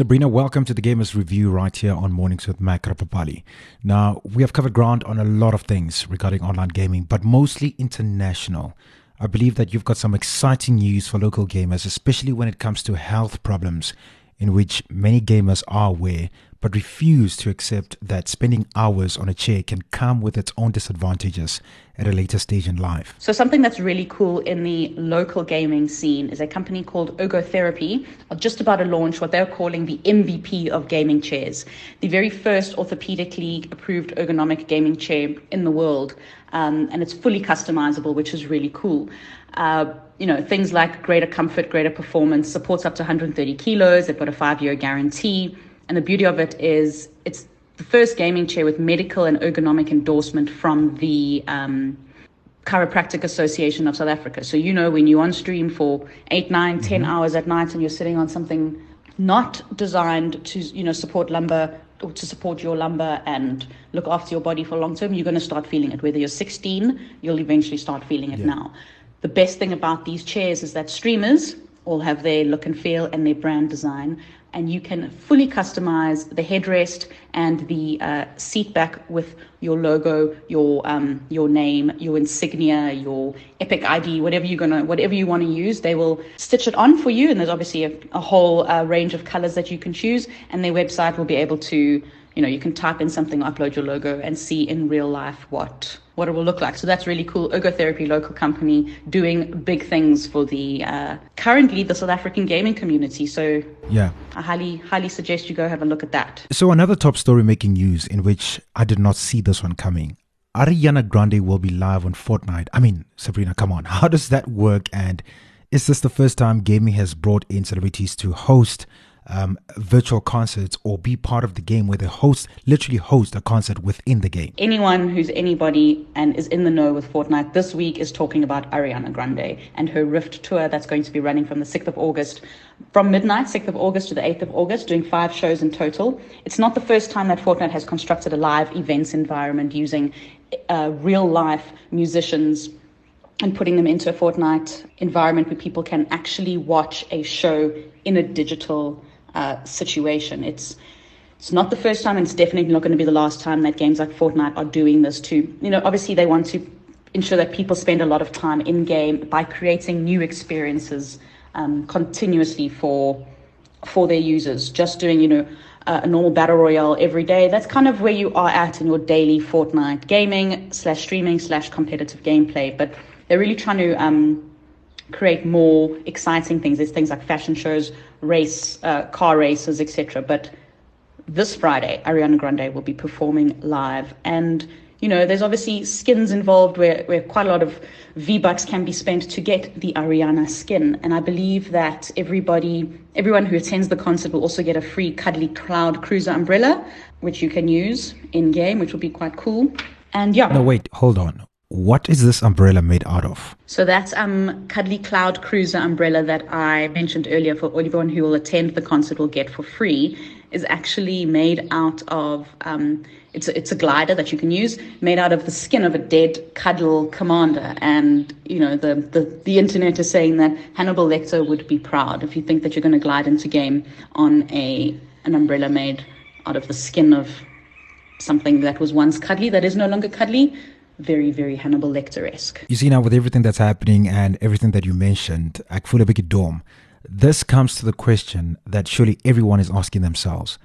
Sabrina, welcome to the Gamers Review right here on Mornings with Mac Rapapali. Now, we have covered ground on a lot of things regarding online gaming, but mostly international. I believe that you've got some exciting news for local gamers, especially when it comes to health problems, in which many gamers are aware but refuse to accept that spending hours on a chair can come with its own disadvantages at a later stage in life. So, something that's really cool in the local gaming scene is a company called Ergotherapy, are just about to launch what they're calling the MVP of gaming chairs, the very first orthopedically approved ergonomic gaming chair in the world. Um, and it's fully customizable, which is really cool. Uh, you know, things like greater comfort, greater performance, supports up to 130 kilos, they've got a five year guarantee. And the beauty of it is it's the first gaming chair with medical and ergonomic endorsement from the um, Chiropractic Association of South Africa. So, you know, when you're on stream for eight, nine, mm-hmm. ten hours at night and you're sitting on something not designed to, you know, support lumbar or to support your lumbar and look after your body for long term, you're going to start feeling it. Whether you're 16, you'll eventually start feeling it yeah. now. The best thing about these chairs is that streamers all have their look and feel and their brand design and you can fully customize the headrest and the uh, seat back with your logo, your um, your name, your insignia, your Epic ID, whatever you're gonna, whatever you want to use. They will stitch it on for you, and there's obviously a, a whole uh, range of colors that you can choose, and their website will be able to you know, you can type in something, upload your logo, and see in real life what what it will look like. So that's really cool. Ergotherapy, local company, doing big things for the uh, currently the South African gaming community. So yeah, I highly highly suggest you go have a look at that. So another top story making news in which I did not see this one coming. Ariana Grande will be live on Fortnite. I mean, Sabrina, come on, how does that work? And is this the first time gaming has brought in celebrities to host? Um, virtual concerts or be part of the game where the host literally host a concert within the game. Anyone who's anybody and is in the know with Fortnite this week is talking about Ariana Grande and her Rift tour that's going to be running from the 6th of August, from midnight, 6th of August to the 8th of August, doing five shows in total. It's not the first time that Fortnite has constructed a live events environment using uh, real life musicians and putting them into a Fortnite environment where people can actually watch a show in a digital uh, situation. It's it's not the first time, and it's definitely not going to be the last time that games like Fortnite are doing this too. You know, obviously they want to ensure that people spend a lot of time in game by creating new experiences um, continuously for for their users. Just doing, you know, uh, a normal battle royale every day. That's kind of where you are at in your daily Fortnite gaming slash streaming slash competitive gameplay. But they're really trying to um, create more exciting things. There's things like fashion shows, race, uh, car races, etc. But this Friday, Ariana Grande will be performing live, and you know, there's obviously skins involved where, where quite a lot of V bucks can be spent to get the Ariana skin. And I believe that everybody, everyone who attends the concert will also get a free Cuddly Cloud Cruiser umbrella, which you can use in game, which will be quite cool. And yeah. No, wait, hold on. What is this umbrella made out of? So that's um Cuddly Cloud Cruiser umbrella that I mentioned earlier for everyone who will attend the concert will get for free is actually made out of um it's a, it's a glider that you can use made out of the skin of a dead cuddle commander and you know the, the the internet is saying that Hannibal Lecter would be proud if you think that you're going to glide into game on a an umbrella made out of the skin of something that was once cuddly that is no longer cuddly very, very Hannibal Lecter esque. You see, now with everything that's happening and everything that you mentioned, Akfula Biki Dom, this comes to the question that surely everyone is asking themselves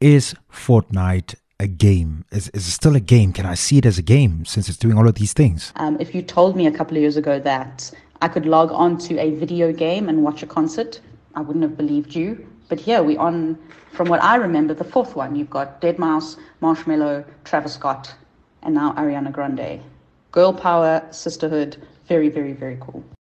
Is Fortnite a game? Is, is it still a game? Can I see it as a game since it's doing all of these things? Um, if you told me a couple of years ago that I could log on to a video game and watch a concert, I wouldn't have believed you. But here we on, from what I remember, the fourth one. You've got Deadmau5, Marshmello, Travis Scott, and now Ariana Grande. Girl power, sisterhood, very, very, very cool.